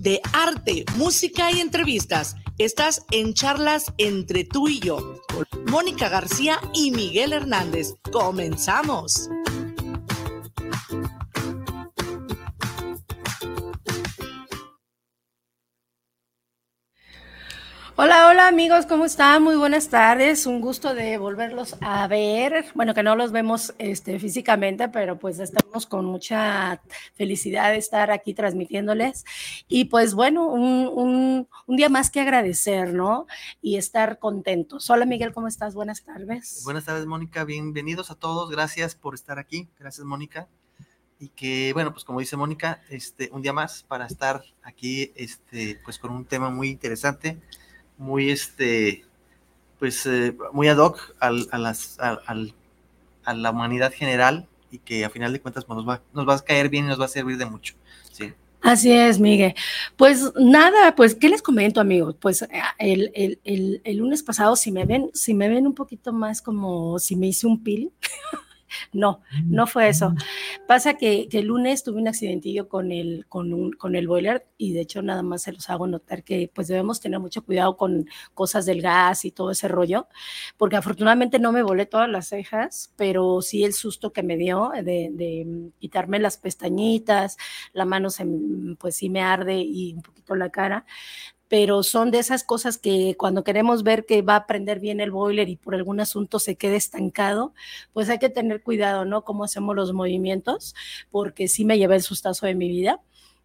de arte, música y entrevistas. Estás en charlas entre tú y yo, Mónica García y Miguel Hernández. Comenzamos. Hola, hola amigos, ¿cómo están? Muy buenas tardes, un gusto de volverlos a ver. Bueno, que no los vemos este, físicamente, pero pues estamos con mucha felicidad de estar aquí transmitiéndoles. Y pues bueno, un, un, día más que agradecer, ¿no? Y estar contentos. Hola Miguel, ¿cómo estás? Buenas tardes. Buenas tardes, Mónica, bienvenidos a todos, gracias por estar aquí, gracias Mónica. Y que, bueno, pues como dice Mónica, este, un día más para estar aquí, este, pues con un tema muy interesante muy, este, pues, eh, muy ad hoc al, a, las, a la humanidad general y que a final de cuentas pues, nos, va, nos va a caer bien y nos va a servir de mucho. Sí. Así es, Miguel. Pues nada, pues, ¿qué les comento, amigos? Pues el, el, el, el, lunes pasado, si me ven, si me ven un poquito más como si me hice un pil, No, no fue eso. Pasa que, el lunes tuve un accidentillo con el, con, un, con el boiler y de hecho nada más se los hago notar que pues debemos tener mucho cuidado con cosas del gas y todo ese rollo, porque afortunadamente no me volé todas las cejas, pero sí el susto que me dio de, de quitarme las pestañitas, la mano se, pues sí me arde y un poquito la cara pero son de esas cosas que cuando queremos ver que va a prender bien el boiler y por algún asunto se quede estancado, pues hay que tener cuidado, ¿no? Cómo hacemos los movimientos, porque sí me llevé el sustazo de mi vida.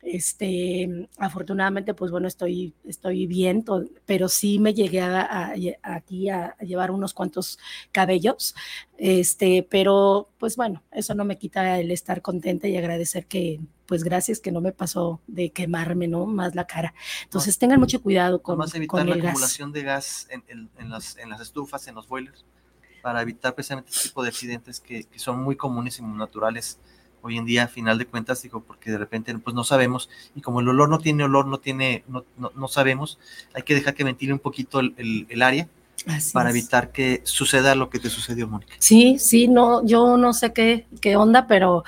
Este, afortunadamente, pues bueno, estoy, estoy bien, pero sí me llegué a, aquí a, llevar unos cuantos cabellos, este, pero pues bueno, eso no me quita el estar contenta y agradecer que, pues gracias que no me pasó de quemarme, ¿no? Más la cara. Entonces tengan mucho cuidado con, Más evitar la acumulación de gas en, las, en las estufas, en los boilers, para evitar precisamente este tipo de accidentes que, que son muy comunes y muy naturales hoy en día, a final de cuentas, digo, porque de repente pues no sabemos, y como el olor no tiene olor, no tiene, no, no, sabemos, hay que dejar que ventile un poquito el, el, área para evitar que suceda lo que te sucedió, Mónica. Sí, sí, no, yo no sé qué, qué onda, pero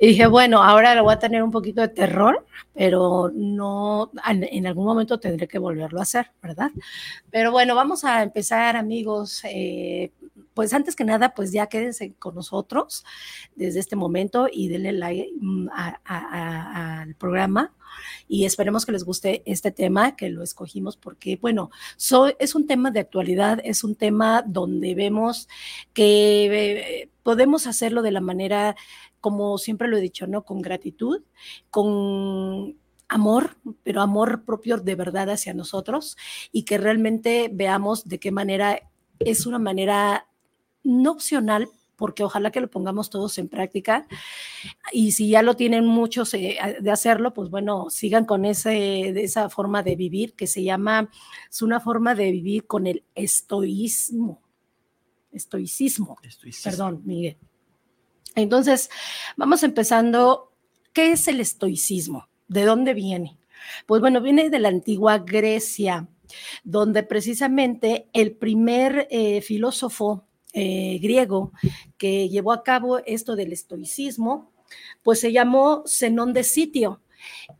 dije, bueno, ahora lo voy a tener un poquito de terror, pero no, en algún momento tendré que volverlo a hacer, ¿verdad? Pero bueno, vamos a empezar, amigos. Eh, pues antes que nada, pues ya quédense con nosotros desde este momento y denle like mm, al programa y esperemos que les guste este tema que lo escogimos porque, bueno, es un tema de actualidad, es un tema donde vemos que eh, podemos hacerlo de la manera, como siempre lo he dicho, ¿no? Con gratitud, con amor, pero amor propio de verdad hacia nosotros y que realmente veamos de qué manera es una manera no opcional, porque ojalá que lo pongamos todos en práctica. Y si ya lo tienen muchos eh, de hacerlo, pues bueno, sigan con ese, esa forma de vivir que se llama, es una forma de vivir con el estoísmo. Estoicismo. Perdón, Miguel. Entonces, vamos empezando. ¿Qué es el estoicismo? ¿De dónde viene? Pues bueno, viene de la antigua Grecia, donde precisamente el primer eh, filósofo eh, griego que llevó a cabo esto del estoicismo, pues se llamó Zenón de Sitio.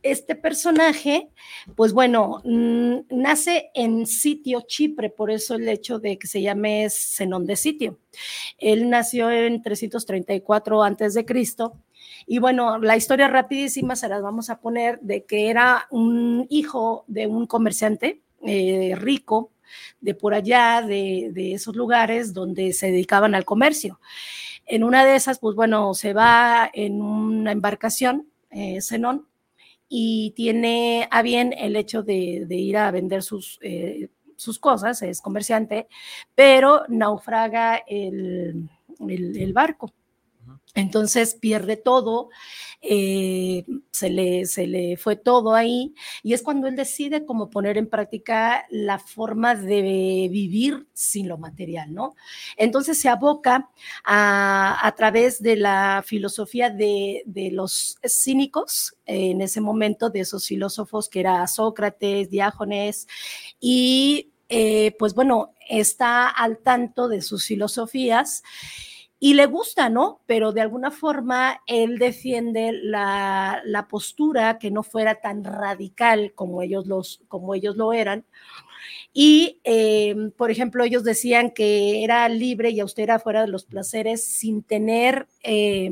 Este personaje, pues bueno, mm, nace en Sitio, Chipre, por eso el hecho de que se llame Zenón de Sitio. Él nació en 334 antes de Cristo y bueno, la historia rapidísima se las vamos a poner de que era un hijo de un comerciante eh, rico de por allá, de, esos lugares donde se dedicaban al comercio. En una de esas, pues bueno, se va en una embarcación, eh, Zenón, y tiene a bien el hecho de, ir a vender sus, eh, sus cosas, es comerciante, pero naufraga el, el barco. Entonces pierde todo, eh, se, le, se le fue todo ahí y es cuando él decide cómo poner en práctica la forma de vivir sin lo material, ¿no? Entonces se aboca a, a través de la filosofía de, de los cínicos, en ese momento, de esos filósofos que era Sócrates, Diágenes, y eh, pues bueno, está al tanto de sus filosofías y le gusta, ¿no? Pero de alguna forma él defiende la, postura que no fuera tan radical como ellos, los, como ellos lo eran. Y, eh, por ejemplo, ellos decían que era libre y austera fuera de los placeres sin tener eh,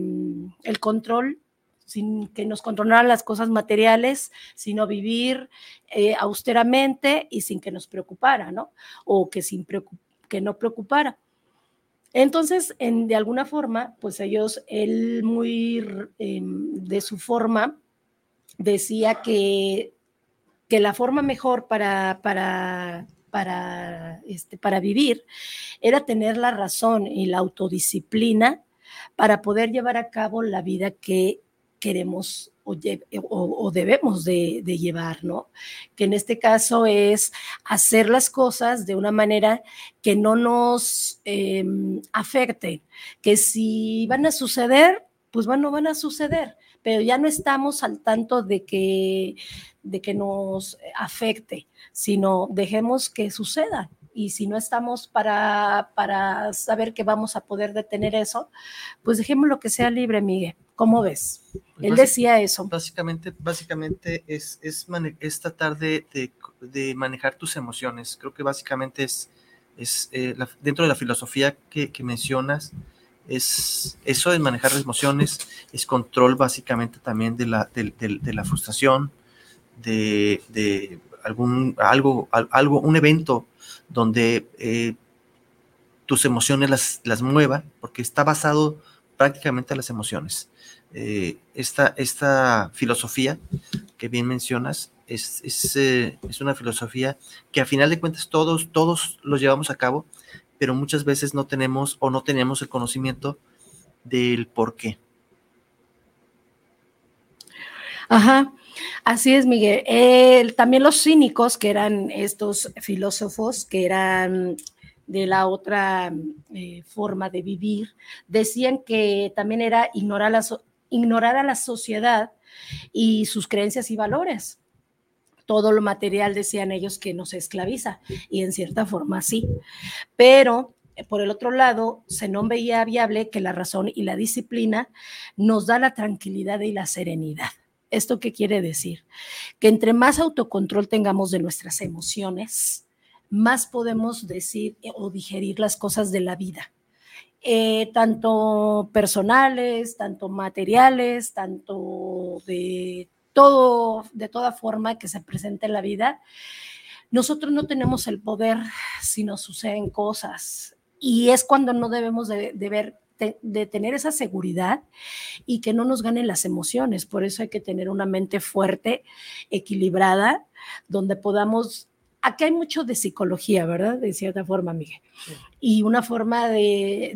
el control, sin que nos controlaran las cosas materiales, sino vivir eh, austeramente y sin que nos preocupara, ¿no? O que, sin que no preocupara. Entonces, en, de alguna forma, pues ellos, él muy eh, de su forma, decía que, que la forma mejor para, para, para, este, para vivir era tener la razón y la autodisciplina para poder llevar a cabo la vida que queremos o, debemos de, llevar, ¿no? Que en este caso es hacer las cosas de una manera que no nos em, afecte, que si van a suceder, pues bueno, van a suceder, pero ya no estamos al tanto de que, de que nos afecte, sino dejemos que suceda y si no estamos para, para saber que vamos a poder detener eso, pues dejemos lo que sea libre, Miguel. ¿Cómo ves? Pues Él decía eso. Básicamente, básicamente es, es, tratar de, de, manejar tus emociones. Creo que básicamente es, es eh, dentro de la filosofía que, que, mencionas, es eso de manejar las emociones, es control básicamente también de la, de, de la frustración, de, algún, algo, algo, un evento donde eh, tus emociones las, las mueva, porque está basado prácticamente en las emociones. Eh, esta, esta, filosofía que bien mencionas es, es, eh, es, una filosofía que a final de cuentas todos, todos lo llevamos a cabo, pero muchas veces no tenemos o no tenemos el conocimiento del por qué. Ajá. Así es, Miguel. también los cínicos, que eran estos filósofos, que eran de la otra eh, forma de vivir, decían que también era ignorar, la, ignorar a la sociedad y sus creencias y valores. Todo lo material, decían ellos, que nos esclaviza, y en cierta forma sí. Pero eh, por el otro lado, se no veía viable que la razón y la disciplina nos da la tranquilidad y la serenidad. ¿Esto qué quiere decir? Que entre más autocontrol tengamos de nuestras emociones, más podemos decir eh, o digerir las cosas de la vida. Eh, tanto personales, tanto materiales, tanto de todo, de toda forma que se presente en la vida. Nosotros no tenemos el poder si nos suceden cosas y es cuando no debemos de, de ver de tener esa seguridad y que no nos ganen las emociones. Por eso hay que tener una mente fuerte, equilibrada, donde podamos... Aquí hay mucho de psicología, ¿verdad? De cierta forma, Miguel. Y una forma de,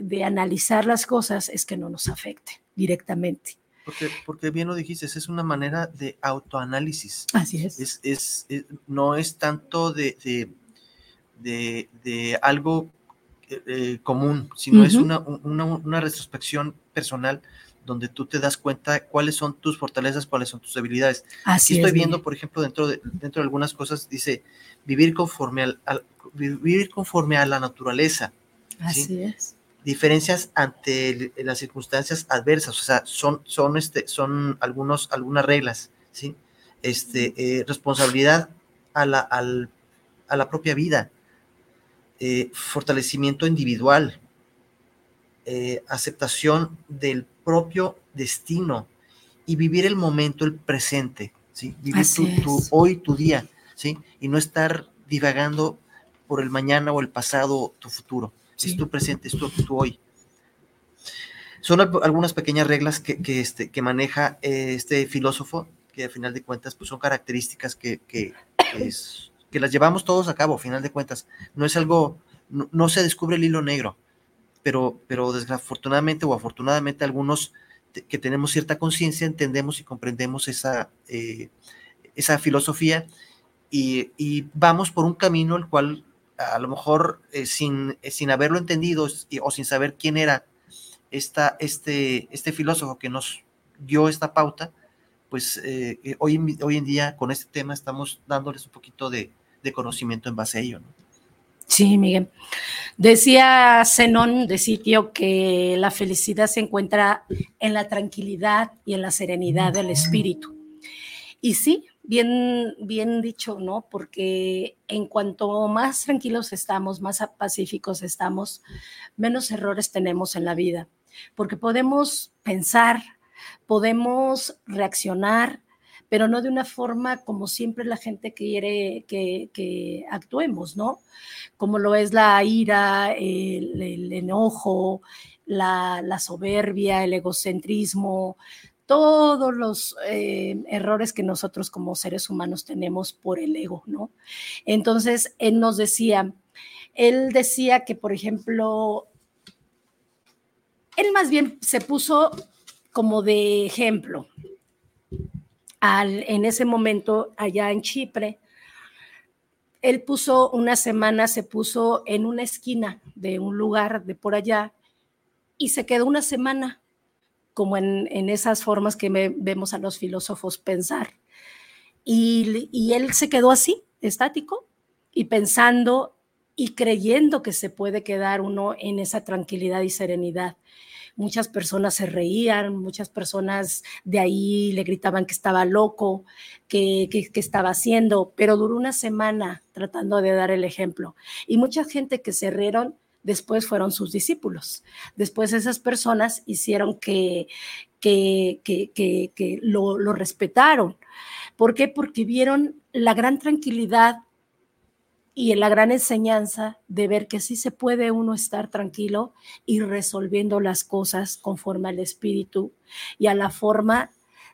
de, analizar las cosas es que no nos afecte directamente. Porque, porque bien lo dijiste, es una manera de autoanálisis. Así es. Es, es, no es tanto de, de, de algo eh, común, sino es una, una, retrospección personal donde tú te das cuenta cuáles son tus fortalezas, cuáles son tus debilidades. Así estoy viendo, por ejemplo, dentro de, dentro de algunas cosas, dice vivir conforme, al, vivir conforme a la naturaleza. Así es. Diferencias ante las circunstancias adversas, o sea, son, son, este, son algunos, algunas reglas, ¿sí? Este, eh, responsabilidad a la, al, a la propia vida, eh, fortalecimiento individual, eh, aceptación del propio destino y vivir el momento, el presente, ¿sí? Vivir tu, hoy, tu día, ¿sí? Y no estar divagando por el mañana o el pasado, tu futuro. Es tu presente, es tu, hoy. Son algunas pequeñas reglas que, este, que maneja eh, este filósofo, que al final de cuentas pues son características que, que es, que las llevamos todos a cabo, a final de cuentas. No es algo, no, se descubre el hilo negro. Pero, pero desafortunadamente o afortunadamente algunos que tenemos cierta conciencia entendemos y comprendemos esa, eh, esa filosofía y, vamos por un camino el cual a lo mejor eh, sin, sin haberlo entendido o sin saber quién era esta, este, este filósofo que nos dio esta pauta, pues eh, hoy, hoy en día con este tema estamos dándoles un poquito de, de conocimiento en base a ello. ¿no? Sí, Miguel. Decía Zenón de sitio que la felicidad se encuentra en la tranquilidad y en la serenidad del espíritu. Y sí, bien, bien dicho, ¿no? Porque en cuanto más tranquilos estamos, más pacíficos estamos, menos errores tenemos en la vida. Porque podemos pensar, podemos reaccionar, pero no de una forma como siempre la gente quiere que, actuemos, ¿no? Como lo es la ira, el, enojo, la, soberbia, el egocentrismo, todos los eh, errores que nosotros como seres humanos tenemos por el ego, ¿no? Entonces, él nos decía, él decía que, por ejemplo, él más bien se puso como de ejemplo, en ese momento allá en Chipre. Él puso una semana, se puso en una esquina de un lugar de por allá y se quedó una semana, como en, esas formas que vemos a los filósofos pensar. Y, él se quedó así, estático, y pensando y creyendo que se puede quedar uno en esa tranquilidad y serenidad muchas personas se reían, muchas personas de ahí le gritaban que estaba loco, que, estaba haciendo, pero duró una semana tratando de dar el ejemplo. Y mucha gente que se rieron después fueron sus discípulos. Después esas personas hicieron que, que, que, lo, lo respetaron. ¿Por qué? Porque vieron la gran tranquilidad y la gran enseñanza de ver que sí se puede uno estar tranquilo y resolviendo las cosas conforme al espíritu y a la forma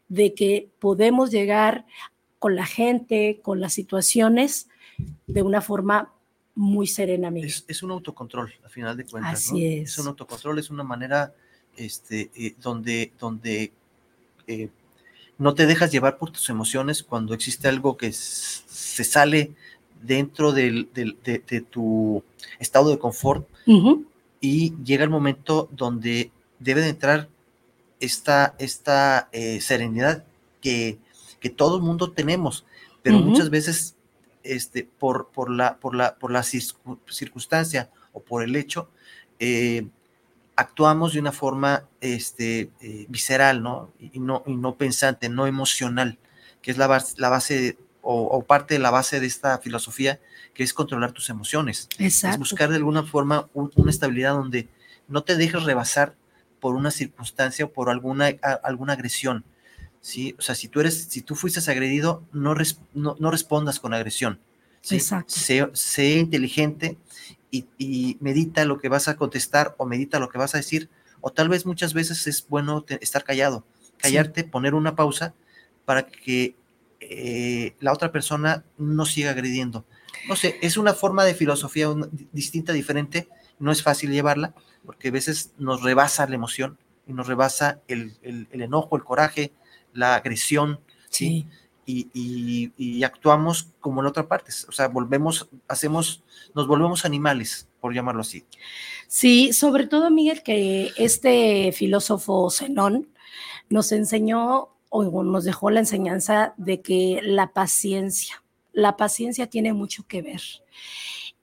de que podemos llegar con la gente, con las situaciones, de una forma muy serena. Es, un autocontrol, a final de cuentas. Así es. Es un autocontrol, es una manera este, eh, donde, donde eh, no te dejas llevar por tus emociones cuando existe algo que se sale dentro del, de, tu estado de confort y llega el momento donde debe de entrar esta, esta eh, serenidad que, que, todo el mundo tenemos, pero muchas veces este, por, por, la, por, la, por la circunstancia o por el hecho, eh, actuamos de una forma este, eh, visceral, ¿no? Y, ¿no? y no pensante, no emocional, que es la base, la base o, parte de la base de esta filosofía, que es controlar tus emociones. Exacto. Es buscar de alguna forma una estabilidad donde no te dejes rebasar por una circunstancia o por alguna, alguna agresión. ¿sí? O sea, si tú, eres, si tú fuiste agredido, no, no, respondas con agresión. Exacto. Sé, inteligente y, y, medita lo que vas a contestar o medita lo que vas a decir. O tal vez muchas veces es bueno estar callado, callarte, poner una pausa para que eh, la otra persona no siga agrediendo. No sé, es una forma de filosofía distinta, diferente, no es fácil llevarla, porque a veces nos rebasa la emoción y nos rebasa el, enojo, el coraje, la agresión, ¿sí? Y, actuamos como en otra parte, o sea, volvemos, hacemos, nos volvemos animales, por llamarlo así. Sí, sobre todo, Miguel, que este filósofo Zenón nos enseñó o nos dejó la enseñanza de que la paciencia, la paciencia tiene mucho que ver.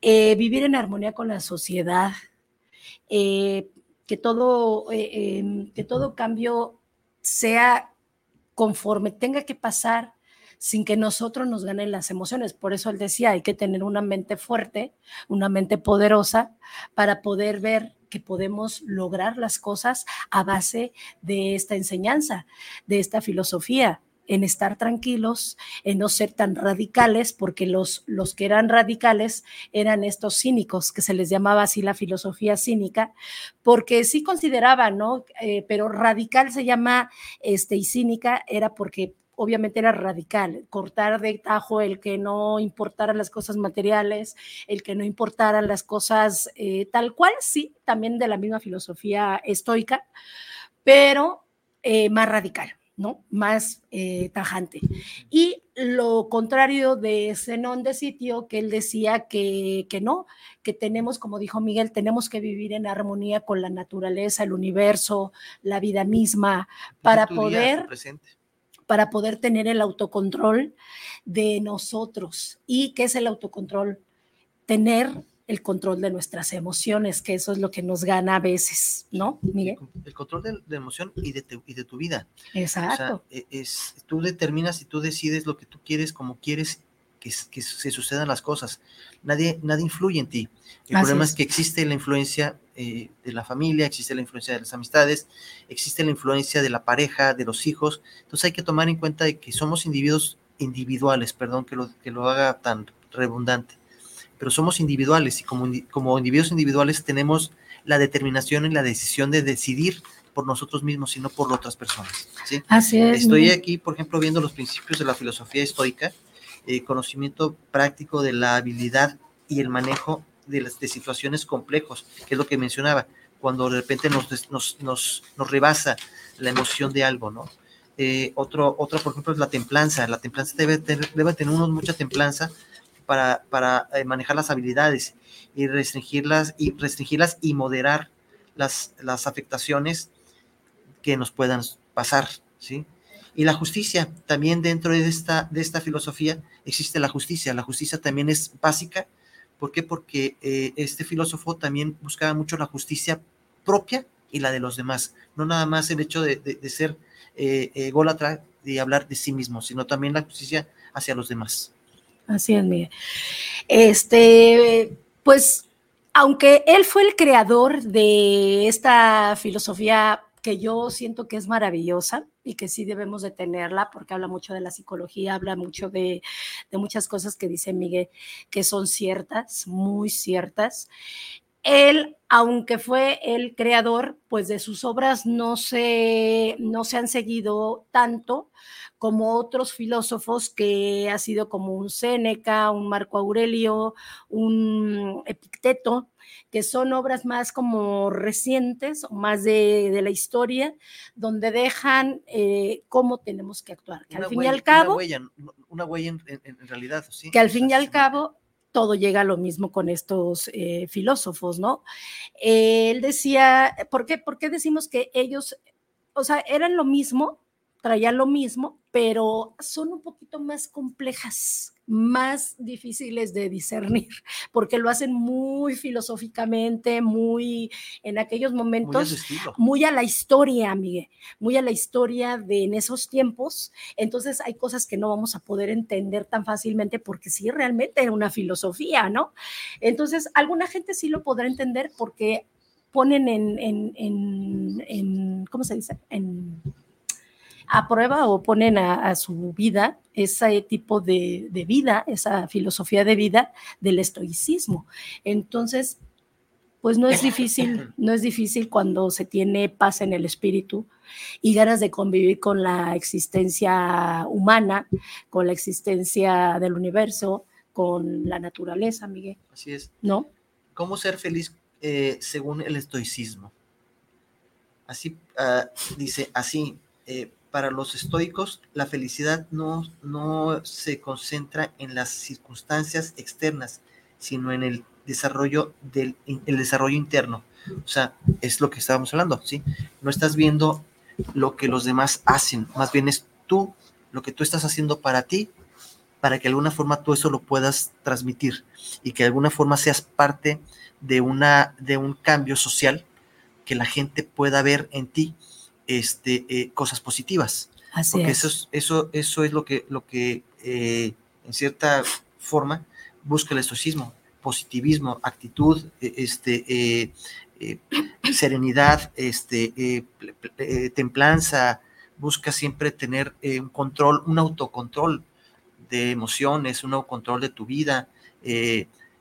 Eh, vivir en armonía con la sociedad, eh, que, todo, eh, em, que todo cambio sea conforme tenga que pasar sin que nosotros nos ganen las emociones. Por eso él decía, hay que tener una mente fuerte, una mente poderosa para poder ver que podemos lograr las cosas a base de esta enseñanza, de esta filosofía en estar tranquilos, en no ser tan radicales, porque los, los que eran radicales eran estos cínicos, que se les llamaba así la filosofía cínica, porque sí consideraban, ¿no? Eh, pero radical se llama, este, y cínica era porque obviamente era radical, cortar de tajo el que no importaran las cosas materiales, el que no importaran las cosas eh, tal cual, sí, también de la misma filosofía estoica, pero eh, más radical. ¿no? Más eh, tajante. Y lo contrario de Zenón de Sitio, que él decía que, que, no, que tenemos, como dijo Miguel, tenemos que vivir en armonía con la naturaleza, el universo, la vida misma, para poder para poder tener el autocontrol de nosotros. ¿Y qué es el autocontrol? Tener el control de nuestras emociones, que eso es lo que nos gana a veces, ¿no? Miguel. El control de, la emoción y de, y de, tu vida. Exacto. E, es, tú determinas y tú decides lo que tú quieres, como quieres que, que se sucedan las cosas. Nadie, nadie influye en ti. El problema es. que existe la influencia eh, de la familia, existe la influencia de las amistades, existe la influencia de la pareja, de los hijos. Entonces hay que tomar en cuenta de que somos individuos individuales, perdón que lo, que lo haga tan redundante pero somos individuales y como, como individuos individuales tenemos la determinación y la decisión de decidir por nosotros mismos y no por otras personas. ¿sí? Así es. Estoy aquí, por ejemplo, viendo los principios de la filosofía estoica, eh, conocimiento práctico de la habilidad y el manejo de, las, situaciones complejos, que es lo que mencionaba, cuando de repente nos, rebasa la emoción de algo, ¿no? Eh, otro, otro, por ejemplo, es la templanza. La templanza debe tener, mucha templanza para, para eh, manejar las habilidades y restringirlas y restringirlas y moderar las, las afectaciones que nos puedan pasar, ¿sí? Y la justicia, también dentro de esta, de esta filosofía existe la justicia. La justicia también es básica. ¿Por qué? Porque eh, este filósofo también buscaba mucho la justicia propia y la de los demás. No nada más el hecho de, de, ser eh, ególatra y hablar de sí mismo, sino también la justicia hacia los demás. Así es, Miguel. Este, pues, aunque él fue el creador de esta filosofía que yo siento que es maravillosa y que sí debemos de tenerla porque habla mucho de la psicología, habla mucho de, de muchas cosas que dice Miguel que son ciertas, muy ciertas. Él, aunque fue el creador, pues de sus obras no se, no se han seguido tanto, como otros filósofos que ha sido como un Séneca, un Marco Aurelio, un Epicteto, que son obras más como recientes o más de, la historia, donde dejan eh, cómo tenemos que actuar. Que al fin y al cabo... Una huella, una huella en, realidad, ¿sí? Que al fin y al cabo todo llega a lo mismo con estos eh, filósofos, ¿no? él decía, ¿por qué, ¿por qué decimos que ellos, o sea, eran lo mismo, traían lo mismo, pero son un poquito más complejas, más difíciles de discernir, porque lo hacen muy filosóficamente, muy en aquellos momentos, muy a, la historia, Miguel, muy a la historia de en esos tiempos. Entonces hay cosas que no vamos a poder entender tan fácilmente porque sí, realmente era una filosofía, ¿no? Entonces, alguna gente sí lo podrá entender porque ponen en, en, en, en ¿cómo se dice? En a prueba o ponen a, su vida ese tipo de, vida, esa filosofía de vida del estoicismo. Entonces, pues no es difícil, no es difícil cuando se tiene paz en el espíritu y ganas de convivir con la existencia humana, con la existencia del universo, con la naturaleza, Miguel. Así es. ¿No? ¿Cómo ser feliz eh, según el estoicismo? Así ah, dice, así, eh, para los estoicos, la felicidad no, no se concentra en las circunstancias externas, sino en el desarrollo del el desarrollo interno. O sea, es lo que estábamos hablando, ¿sí? No estás viendo lo que los demás hacen, más bien es tú, lo que tú estás haciendo para ti, para que de alguna forma tú eso lo puedas transmitir y que de alguna forma seas parte de, una, de un cambio social que la gente pueda ver en ti este, eh, cosas positivas. Así porque es. Eso, eso, eso es lo que, lo que eh, en cierta forma busca el estoicismo, positivismo, actitud, e, este, eh, serenidad, este, templanza, busca siempre tener un control, un autocontrol de emociones, un autocontrol de tu vida,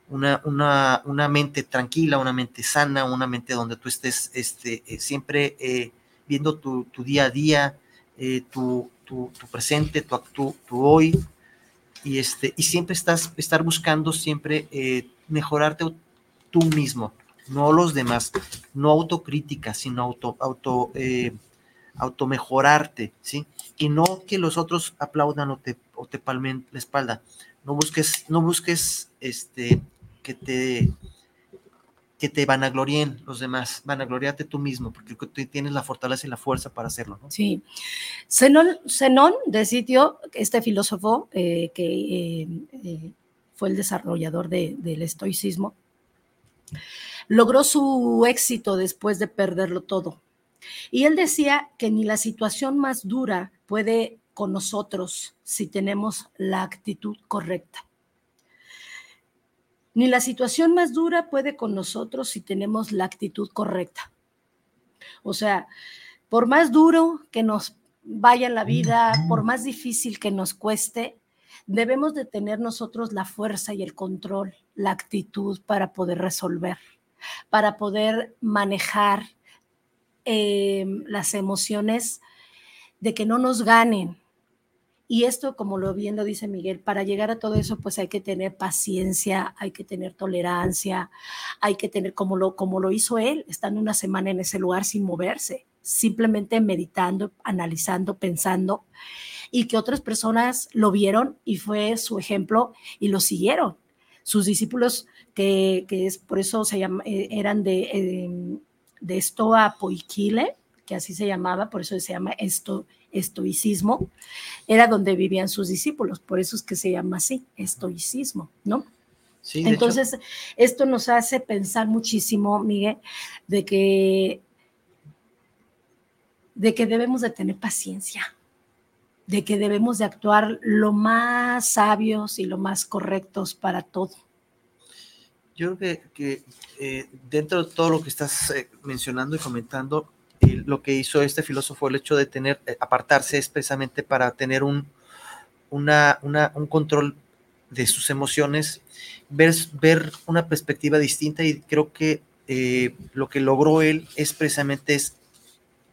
una, una, una, mente tranquila, una mente sana, una mente donde tú estés este, siempre viendo tu, día a día, eh, tu, tu, presente, tu, tu, tu, hoy, y, este, y siempre estás, estar buscando siempre eh, mejorarte tú mismo, no los demás, no autocrítica, sino auto, auto, eh, automejorarte, ¿sí? Y no que los otros aplaudan o te, o te palmen la espalda. No busques, no busques este, que te que te vanaglorien los demás, vanagloriate tú mismo, porque tú tienes la fortaleza y la fuerza para hacerlo. Sí. Zenón, de sitio, este filósofo eh, que eh, eh, fue el desarrollador del estoicismo, logró su éxito después de perderlo todo. Y él decía que ni la situación más dura puede con nosotros si tenemos la actitud correcta. Ni la situación más dura puede con nosotros si tenemos la actitud correcta. O sea, por más duro que nos vaya la vida, por más difícil que nos cueste, debemos de tener nosotros la fuerza y el control, la actitud para poder resolver, para poder manejar eh, las emociones de que no nos ganen, y esto, como lo bien lo dice Miguel, para llegar a todo eso, pues hay que tener paciencia, hay que tener tolerancia, hay que tener, como lo, como lo hizo él, estando una semana en ese lugar sin moverse, simplemente meditando, analizando, pensando, y que otras personas lo vieron y fue su ejemplo y lo siguieron. Sus discípulos, que, que es por eso se llama, eh, eran de, eh, de Stoa Poikile, que así se llamaba, por eso se llama esto estoicismo, era donde vivían sus discípulos, por eso es que se llama así, estoicismo, ¿no? Sí, Entonces, esto nos hace pensar muchísimo, Miguel, de que, de que debemos de tener paciencia, de que debemos de actuar lo más sabios y lo más correctos para todo. Yo creo que, eh, dentro de todo lo que estás eh, mencionando y comentando, lo que hizo este filósofo, el hecho de tener, eh, apartarse es precisamente para tener un, una, un control de sus emociones, ver, ver una perspectiva distinta y creo que eh, lo que logró él es precisamente es,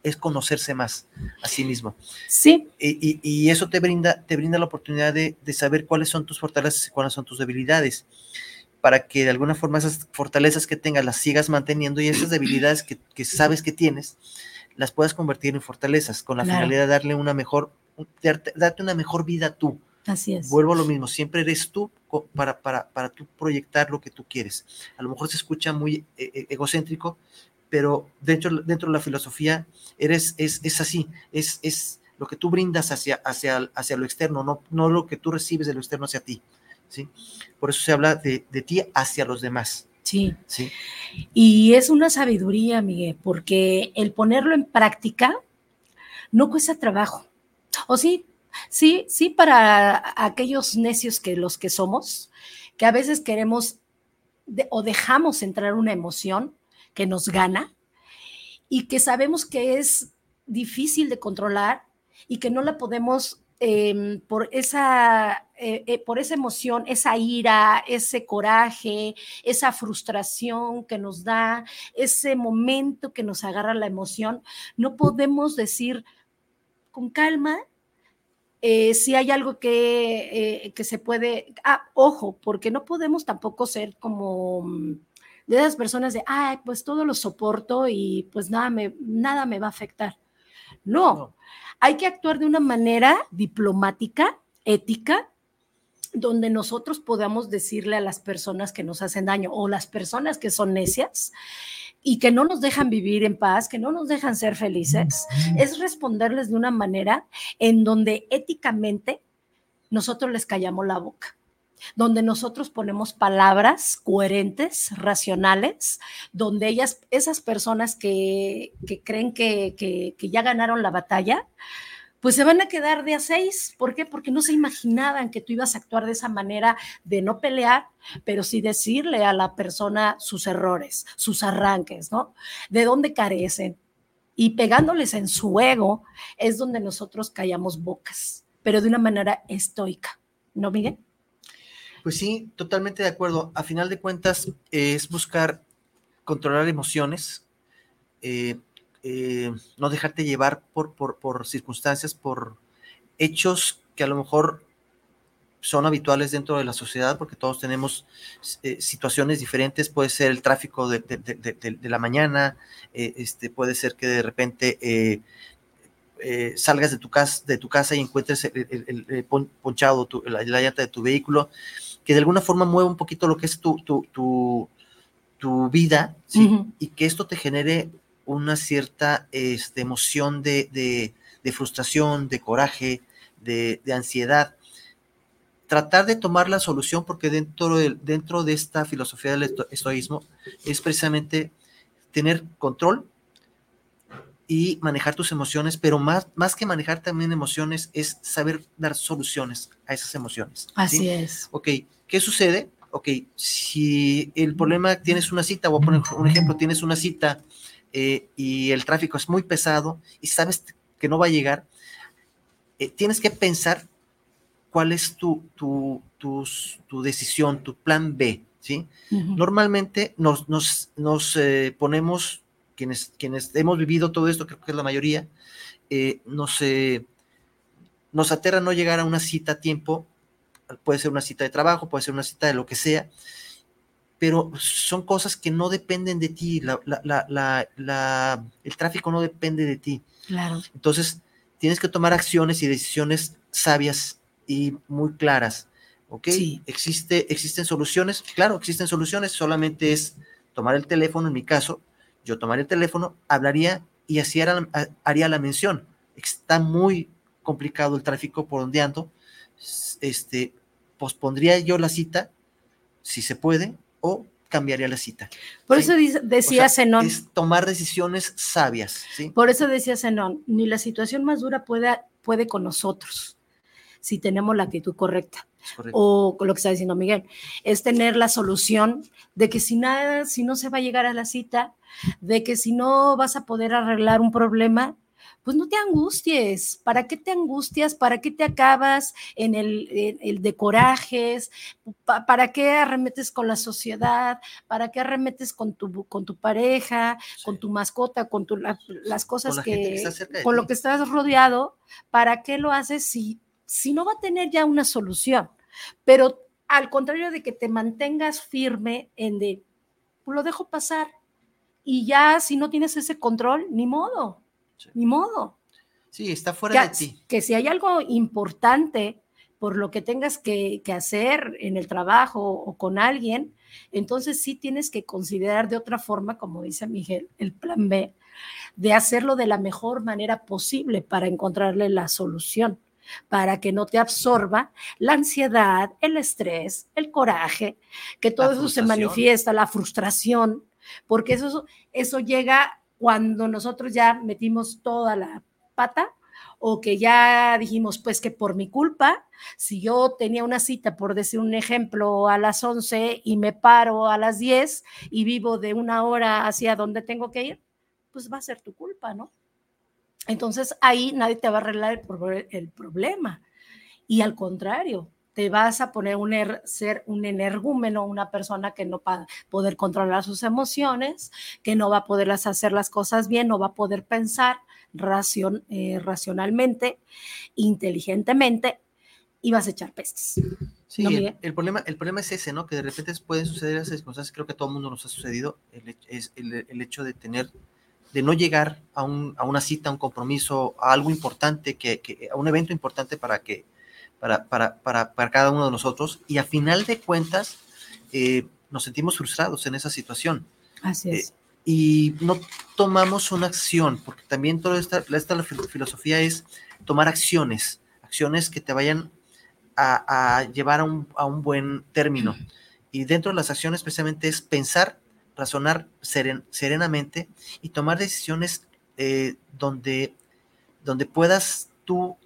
es conocerse más a sí mismo. Sí. Y, y, eso te brinda, te brinda la oportunidad de, de, saber cuáles son tus fortalezas y cuáles son tus debilidades para que de alguna forma esas fortalezas que tengas las sigas manteniendo y esas debilidades que, que sabes que tienes, las puedas convertir en fortalezas con la finalidad de darle una mejor, darte, una mejor vida tú. Así es. Vuelvo a lo mismo, siempre eres tú para, para, para tú proyectar lo que tú quieres. A lo mejor se escucha muy eh, eh, egocéntrico, pero dentro, dentro de la filosofía eres, es, es así, es, es lo que tú brindas hacia, hacia, hacia lo externo, no, no lo que tú recibes de lo externo hacia ti. ¿Sí? Por eso se habla de, ti hacia los demás. Sí. sí. Y es una sabiduría, Miguel, porque el ponerlo en práctica no cuesta trabajo. O sí, sí, sí, para aquellos necios que los que somos, que a veces queremos o dejamos entrar una emoción que nos gana y que sabemos que es difícil de controlar y que no la podemos Em, por, esa, eh, eh, por esa emoción, esa ira, ese coraje, esa frustración que nos da, ese momento que nos agarra la emoción, no podemos decir con calma, eh, si hay algo que, que, se puede, ah, ojo, porque no podemos tampoco ser como mm, de esas personas de, ay, pues todo lo soporto y pues nada me, nada me va a afectar. no hay que actuar de una manera diplomática, ética, donde nosotros podamos decirle a las personas que nos hacen daño o las personas que son necias y que no nos dejan vivir en paz, que no nos dejan ser felices, es responderles de una manera en donde éticamente nosotros les callamos la boca donde nosotros ponemos palabras coherentes, racionales, donde ellas, esas personas que, creen que, ya ganaron la batalla, pues se van a quedar de a seis. ¿Por qué? Porque no se imaginaban que tú ibas a actuar de esa manera de no pelear, pero sí decirle a la persona sus errores, sus arranques, ¿no? De dónde carecen. Y pegándoles en su ego es donde nosotros callamos bocas, pero de una manera estoica. ¿No, Miguel? Pues sí, totalmente de acuerdo. A final de cuentas, es buscar controlar emociones, eh, eh, no dejarte llevar por, por, circunstancias, por hechos que a lo mejor son habituales dentro de la sociedad porque todos tenemos eh, situaciones diferentes. Puede ser el tráfico de, la mañana, eh, este, puede ser que de repente eh, salgas de tu, casa, de tu casa y encuentres el, ponchado, la, llanta de tu vehículo, que de alguna forma mueve un poquito lo que es tu, tu, tu, vida, y que esto te genere una cierta este, emoción de, frustración, de coraje, de, ansiedad. Tratar de tomar la solución, porque dentro de, dentro de esta filosofía del estoísmo es precisamente tener control y manejar tus emociones, pero más, más que manejar también emociones es saber dar soluciones a esas emociones. Así es. Ok, ¿qué sucede? Ok, si el problema tienes una cita, voy a poner un ejemplo, tienes una cita eh, y el tráfico es muy pesado y sabes que no va a llegar, eh, tienes que pensar cuál es tu, tu, tu, decisión, tu plan B, ¿sí? Normalmente nos, nos, nos eh, ponemos, quienes, quienes hemos vivido todo esto, creo que es la mayoría, eh, nos, eh, nos aterra no llegar a una cita a tiempo, puede ser una cita de trabajo, puede ser una cita de lo que sea, pero son cosas que no dependen de ti, la, la, la, el tráfico no depende de ti. Claro. Entonces, tienes que tomar acciones y decisiones sabias y muy claras. ¿Ok? Existe, ¿Existen soluciones? Claro, existen soluciones, solamente es tomar el teléfono, en mi caso, yo tomaría el teléfono, hablaría y así haría, la mención. Está muy complicado el tráfico por donde ando. Este, pospondría yo la cita, si se puede, o cambiaría la cita. Por eso decía Zenón. Es tomar decisiones sabias. ¿sí? Por eso decía Zenón, ni la situación más dura puede, puede con nosotros si tenemos la actitud correcta. O lo que está diciendo Miguel, es tener la solución de que si nada, si no se va a llegar a la cita, de que si no vas a poder arreglar un problema, pues no te angusties. ¿Para qué te angustias? ¿Para qué te acabas en el, de corajes? ¿Para qué arremetes con la sociedad? ¿Para qué arremetes con tu, con tu pareja, con tu mascota, con las cosas que, con lo que estás rodeado? ¿Para qué lo haces si si no va a tener ya una solución, pero al contrario de que te mantengas firme en de, pues lo dejo pasar y ya si no tienes ese control, ni modo, ni modo. Sí, está fuera de ti. Que si hay algo importante por lo que tengas que, que, hacer en el trabajo o con alguien, entonces sí tienes que considerar de otra forma, como dice Miguel, el plan B, de hacerlo de la mejor manera posible para encontrarle la solución para que no te absorba la ansiedad, el estrés, el coraje, que todo eso se manifiesta, la frustración, porque eso, eso llega cuando nosotros ya metimos toda la pata o que ya dijimos, pues que por mi culpa, si yo tenía una cita, por decir un ejemplo, a las 11 y me paro a las 10 y vivo de una hora hacia donde tengo que ir, pues va a ser tu culpa, ¿no? Entonces ahí nadie te va a arreglar el, problema. Y al contrario, te vas a poner un er, ser un energúmeno, una persona que no va a poder controlar sus emociones, que no va a poder hacer las cosas bien, no va a poder pensar eh, racionalmente, inteligentemente, y vas a echar pestes. Sí, el, problema, el problema es ese, ¿no? Que de repente pueden suceder esas cosas, creo que a todo el mundo nos ha sucedido, el, es el hecho de tener de no llegar a, una cita, a un compromiso, a algo importante, que, a un evento importante para, que, para, para, cada uno de nosotros. Y a final de cuentas, eh, nos sentimos frustrados en esa situación. Así es. Eh, y no tomamos una acción, porque también toda esta, esta filosofía es tomar acciones, acciones que te vayan a, llevar a un, a un, buen término. Y dentro de las acciones, precisamente, es pensar razonar serenamente y tomar decisiones eh, donde, donde puedas tú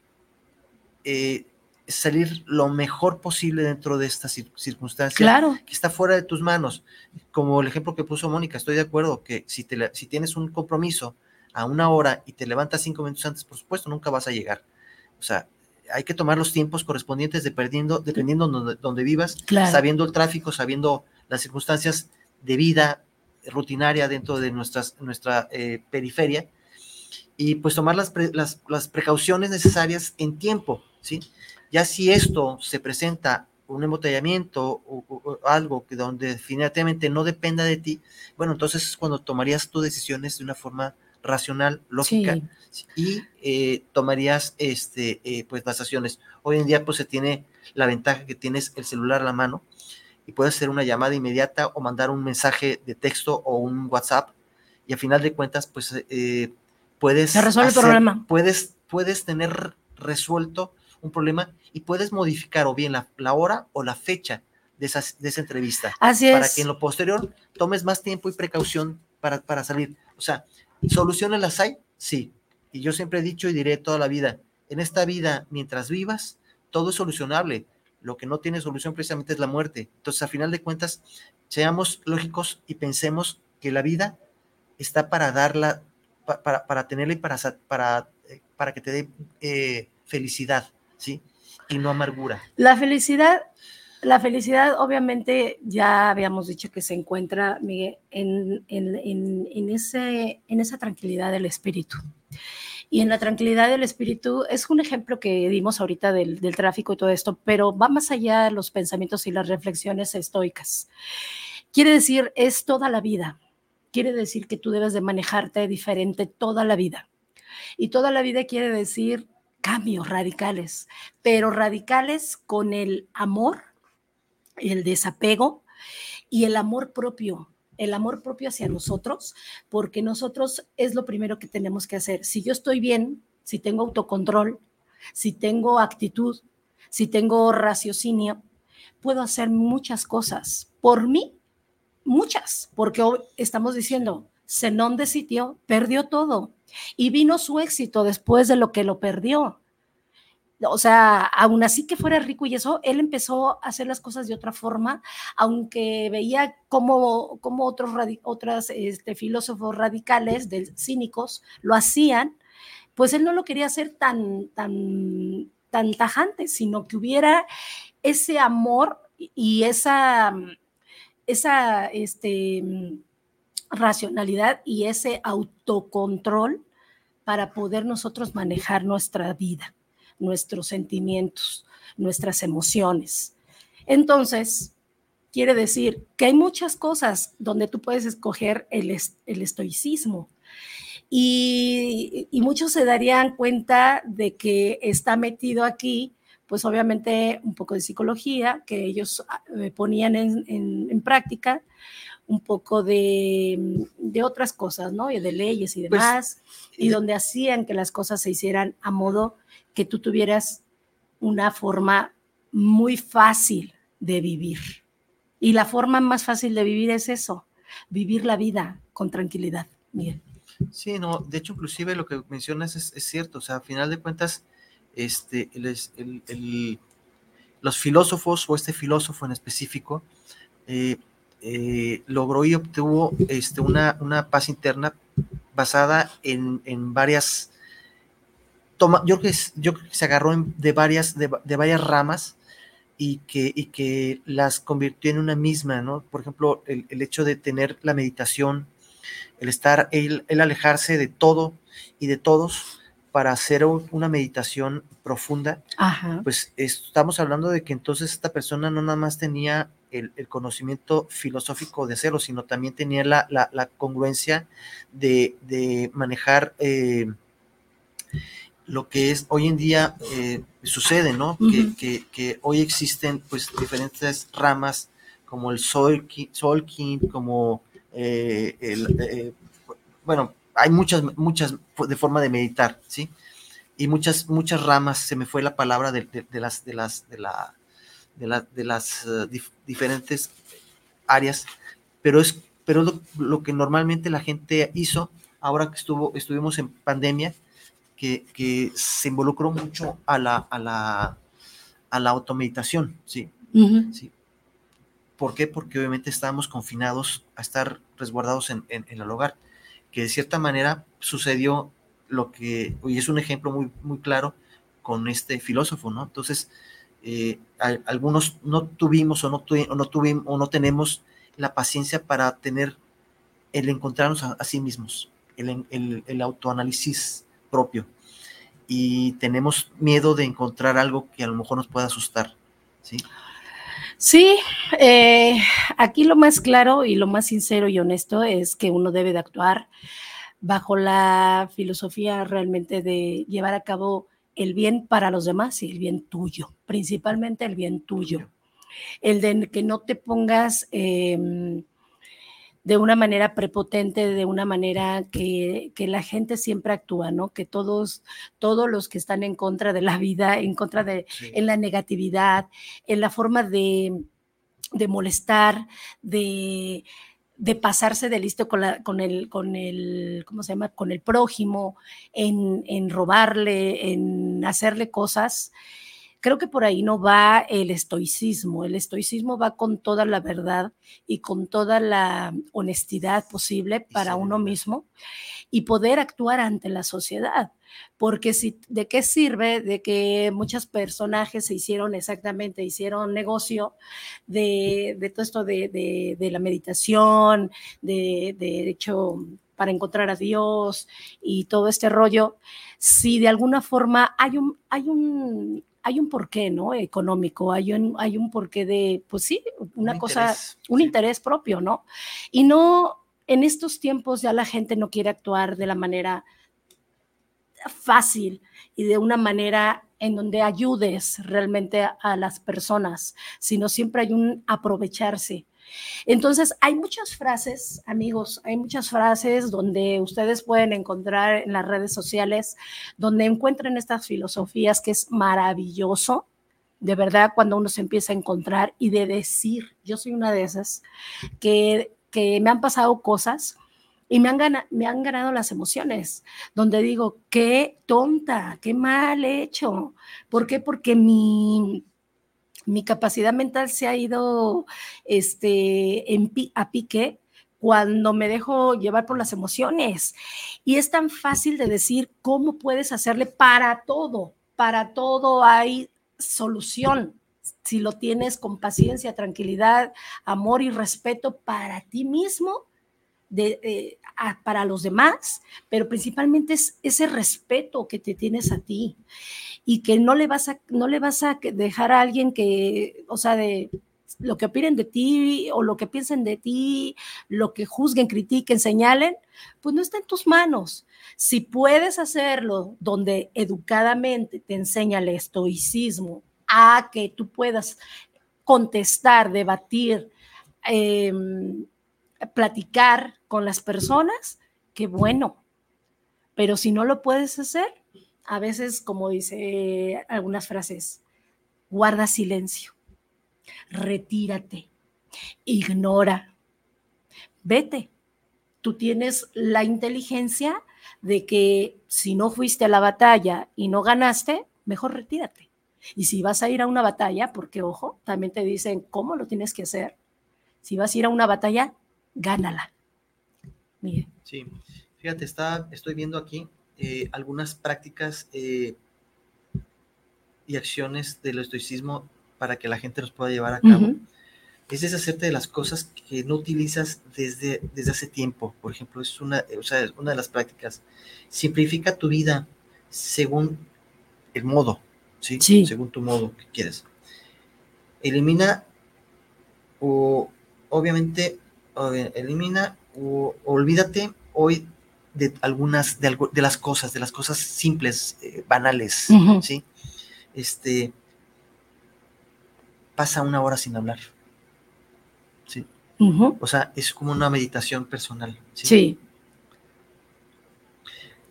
eh, salir lo mejor posible dentro de esta circunstancia claro. que está fuera de tus manos. Como el ejemplo que puso Mónica, estoy de acuerdo que si, te, si tienes un compromiso a una hora y te levantas cinco minutos antes, por supuesto, nunca vas a llegar. O sea, hay que tomar los tiempos correspondientes dependiendo, dependiendo donde, donde vivas, sabiendo el tráfico, sabiendo las circunstancias de vida rutinaria dentro de nuestras, nuestra eh, periferia y pues tomar las, las, las, precauciones necesarias en tiempo, ¿sí? Ya si esto se presenta un embotellamiento o, algo que donde definitivamente no dependa de ti, bueno, entonces es cuando tomarías tus decisiones de una forma racional, lógica, y eh, tomarías este, eh, pues las acciones. Hoy en día pues se tiene la ventaja que tienes el celular a la mano y puedes hacer una llamada inmediata o mandar un mensaje de texto o un WhatsApp y a final de cuentas pues eh, puedes... Se resuelve el problema. Puedes, puedes tener resuelto un problema y puedes modificar o bien la, hora o la fecha de, de esa entrevista. Así Para que en lo posterior tomes más tiempo y precaución para, para salir. O sea, ¿soluciones las hay? Sí. Y yo siempre he dicho y diré toda la vida, en esta vida, mientras vivas, todo es solucionable. Lo que no tiene solución precisamente es la muerte. Entonces, a final de cuentas, seamos lógicos y pensemos que la vida está para darla, para, para tenerla y para, para, eh, para que te dé eh, felicidad. ¿sí? Y no amargura. La felicidad, la felicidad obviamente ya habíamos dicho que se encuentra, Miguel, en, en, ese, en esa tranquilidad del espíritu. Y en la tranquilidad del espíritu es un ejemplo que dimos ahorita del, del, tráfico y todo esto, pero va más allá de los pensamientos y las reflexiones estoicas. Quiere decir, es toda la vida. Quiere decir que tú debes de manejarte diferente toda la vida. Y toda la vida quiere decir cambios radicales, pero radicales con el amor, el desapego y el amor propio, el amor propio hacia nosotros, porque nosotros es lo primero que tenemos que hacer. Si yo estoy bien, si tengo autocontrol, si tengo actitud, si tengo raciocinio, puedo hacer muchas cosas por mí, muchas, porque hoy estamos diciendo, Zenón de sitio perdió todo y vino su éxito después de lo que lo perdió. O sea, aún así que fuera rico y eso, él empezó a hacer las cosas de otra forma, aunque veía cómo, cómo otros, este, filósofos radicales, del, cínicos, lo hacían, pues él no lo quería hacer tan, tan, tan tajante, sino que hubiera ese amor y esa, esa este, racionalidad y ese autocontrol para poder nosotros manejar nuestra vida, nuestros sentimientos, nuestras emociones. Entonces, quiere decir que hay muchas cosas donde tú puedes escoger el, estoicismo. Y, muchos se darían cuenta de que está metido aquí, pues obviamente un poco de psicología que ellos eh, ponían en práctica, un poco de, otras cosas, ¿no? Y de leyes y pues, demás, y donde hacían que las cosas se hicieran a modo que tú tuvieras una forma muy fácil de vivir. Y la forma más fácil de vivir es eso, vivir la vida con tranquilidad. Miguel. Sí, no, de hecho, inclusive lo que mencionas es, cierto, o sea, a final de cuentas, este, los filósofos o este filósofo en específico, eh, eh, logró y obtuvo este, una, una paz interna basada en, en varias, toma, yo, creo que, yo creo que se agarró de, varias, de, varias ramas y que, y que las convirtió en una misma, ¿no? Por ejemplo, el, el hecho de tener la meditación, el estar, el, el alejarse de todo y de todos para hacer una meditación profunda, pues estamos hablando de que entonces esta persona no nada más tenía el, conocimiento filosófico de hacerlo, sino también tenía la, la, congruencia de, manejar eh, lo que es hoy en día eh, sucede, ¿no? que, que, hoy existen pues diferentes ramas como el Solking, como eh, el, bueno, hay muchas, muchas de forma de meditar, ¿sí? Y muchas, muchas ramas, se me fue la palabra de, de, las, de las, de la, de, las eh, diferentes áreas, pero es, pero lo, lo, que normalmente la gente hizo, ahora que estuvo, estuvimos en pandemia, que, que se involucró mucho a la, a la, a la automeditación, ¿sí? ¿sí? ¿Por qué? Porque obviamente estábamos confinados a estar resguardados en, en, en el hogar que de cierta manera sucedió lo que, y es un ejemplo muy, muy claro con este filósofo, ¿no? Entonces, eh, algunos no tuvimos o no, no tuvimos o no tenemos la paciencia para tener el encontrarnos a, sí mismos. el, autoanálisis propio y tenemos miedo de encontrar algo que a lo mejor nos pueda asustar, ¿sí? Sí, eh, aquí lo más claro y lo más sincero y honesto es que uno debe de actuar bajo la filosofía realmente de llevar a cabo el bien para los demás y el bien tuyo, principalmente el bien tuyo. El de que no te pongas em, de una manera prepotente, de una manera que, la gente siempre actúa, ¿no? Que todos, todos los que están en contra de la vida, en contra de, en la negatividad, en la forma de, de molestar, de, de pasarse de listo con, la, con, el, con el, ¿cómo se llama? Con el prójimo, en, en robarle, en hacerle cosas Creo que por ahí no va el estoicismo. El estoicismo va con toda la verdad y con toda la honestidad posible para uno mismo y poder actuar ante la sociedad. Porque si, ¿de qué sirve de que muchos personajes se hicieron exactamente, hicieron negocio de, todo esto de, la meditación, de, de hecho para encontrar a Dios y todo este rollo, si de alguna forma hay un, hay un, hay un porqué, ¿no? Económico, hay un, hay un porqué de, pues sí, una cosa, un interés propio, ¿no? Y no, en estos tiempos ya la gente no quiere actuar de la manera fácil y de una manera en donde ayudes realmente a las personas, sino siempre hay un aprovecharse entonces, hay muchas frases, amigos, hay muchas frases donde ustedes pueden encontrar en las redes sociales, donde encuentren estas filosofías que es maravilloso, de verdad, cuando uno se empieza a encontrar y de decir, yo soy una de esas, que, que me han pasado cosas y me han, ganado, me han ganado las emociones, donde digo, qué tonta, qué mal hecho. ¿Por qué? Porque mi mi capacidad mental se ha ido este, a pique cuando me dejo llevar por las emociones. Y es tan fácil de decir cómo puedes hacerle para todo. Para todo hay solución. Si lo tienes con paciencia, tranquilidad, amor y respeto para ti mismo, de, para los demás, pero principalmente es ese respeto que te tienes a ti y que no le vas a, no le vas a dejar a alguien que, o sea, de lo que opinen de ti o lo que piensen de ti, lo que juzguen, critiquen, señalen, pues no está en tus manos. Si puedes hacerlo donde educadamente te enseña el estoicismo a que tú puedas contestar, debatir, em, platicar con las personas, qué bueno. Pero si no lo puedes hacer, a veces, como dice algunas frases, guarda silencio, retírate, ignora, vete. Tú tienes la inteligencia de que si no fuiste a la batalla y no ganaste, mejor retírate. Y si vas a ir a una batalla, porque ojo, también te dicen cómo lo tienes que hacer. Si vas a ir a una batalla, gánala. Mire. Sí, fíjate, está, estoy viendo aquí eh, algunas prácticas eh, y acciones del estoicismo para que la gente los pueda llevar a cabo. Es deshacerte de las cosas que no utilizas desde, desde hace tiempo. Por ejemplo, es una, o sea, una de las prácticas. Simplifica tu vida según el modo, ¿sí? Según tu modo que quieres. Elimina o, obviamente, elimina o olvídate hoy de algunas, de, de las cosas, de las cosas simples, eh, banales, ¿sí? Este, pasa una hora sin hablar, ¿sí? O sea, es como una meditación personal, ¿sí? sí.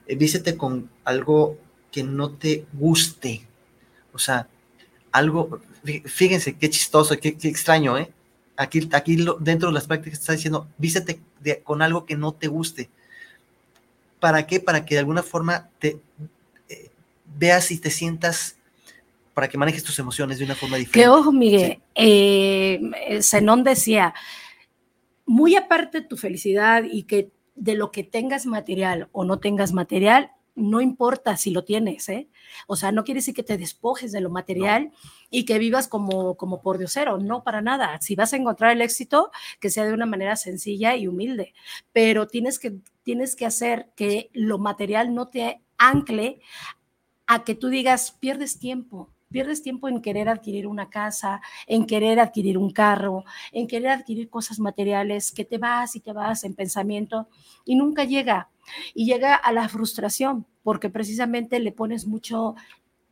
Eh, vístete con algo que no te guste, o sea, algo, fíjense qué chistoso, qué, extraño, ¿eh? Aquí, aquí dentro de las prácticas está diciendo, vístete con algo que no te guste. ¿Para qué? Para que de alguna forma te eh, veas y te sientas, para que manejes tus emociones de una forma diferente. Que ojo, Miguel, eh, Zenón decía, muy aparte de tu felicidad y que de lo que tengas material o no tengas material, no importa si lo tienes, ¿eh? O sea, no quiere decir que te despojes de lo material y que vivas como, como por diosero, no para nada. Si vas a encontrar el éxito, que sea de una manera sencilla y humilde, pero tienes que, tienes que hacer que lo material no te ancle a que tú digas, pierdes tiempo, pierdes tiempo en querer adquirir una casa, en querer adquirir un carro, en querer adquirir cosas materiales, que te vas y te vas en pensamiento y nunca llega. Y llega a la frustración, porque precisamente le pones mucho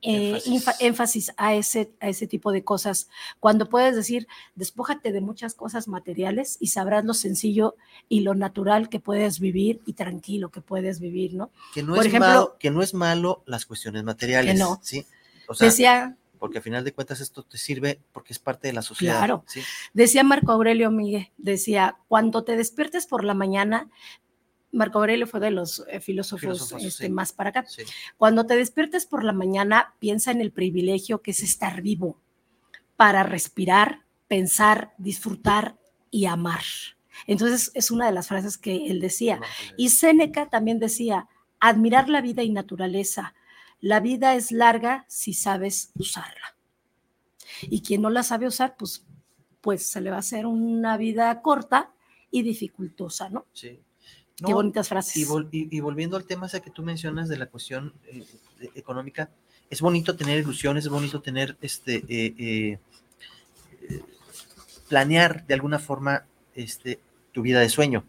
eh, énfasis. a, ese, a ese tipo de cosas. Cuando puedes decir, despójate de muchas cosas materiales y sabrás lo sencillo y lo natural que puedes vivir y tranquilo que puedes vivir, ¿no? Que no, es, malo, que no es malo las cuestiones materiales. no. ¿sí? Decía, porque al final de cuentas esto te sirve porque es parte de la sociedad. Claro. Decía Marco Aurelio Miguel, decía, cuando te despiertes por la mañana, Marco Aurelio fue de los eh, filósofos, este, más para acá. Cuando te despiertes por la mañana, piensa en el privilegio que es estar vivo para respirar, pensar, disfrutar y amar. Entonces es una de las frases que él decía. Y Séneca también decía, admirar la vida y naturaleza, la vida es larga si sabes usarla. Y quien no la sabe usar, pues, pues se le va a hacer una vida corta y dificultosa, ¿no? Sí. Qué bonitas frases. Y, volviendo al tema ese que tú mencionas de la cuestión eh, económica, es bonito tener ilusiones, es bonito tener este eh, eh, planear de alguna forma este, tu vida de sueño.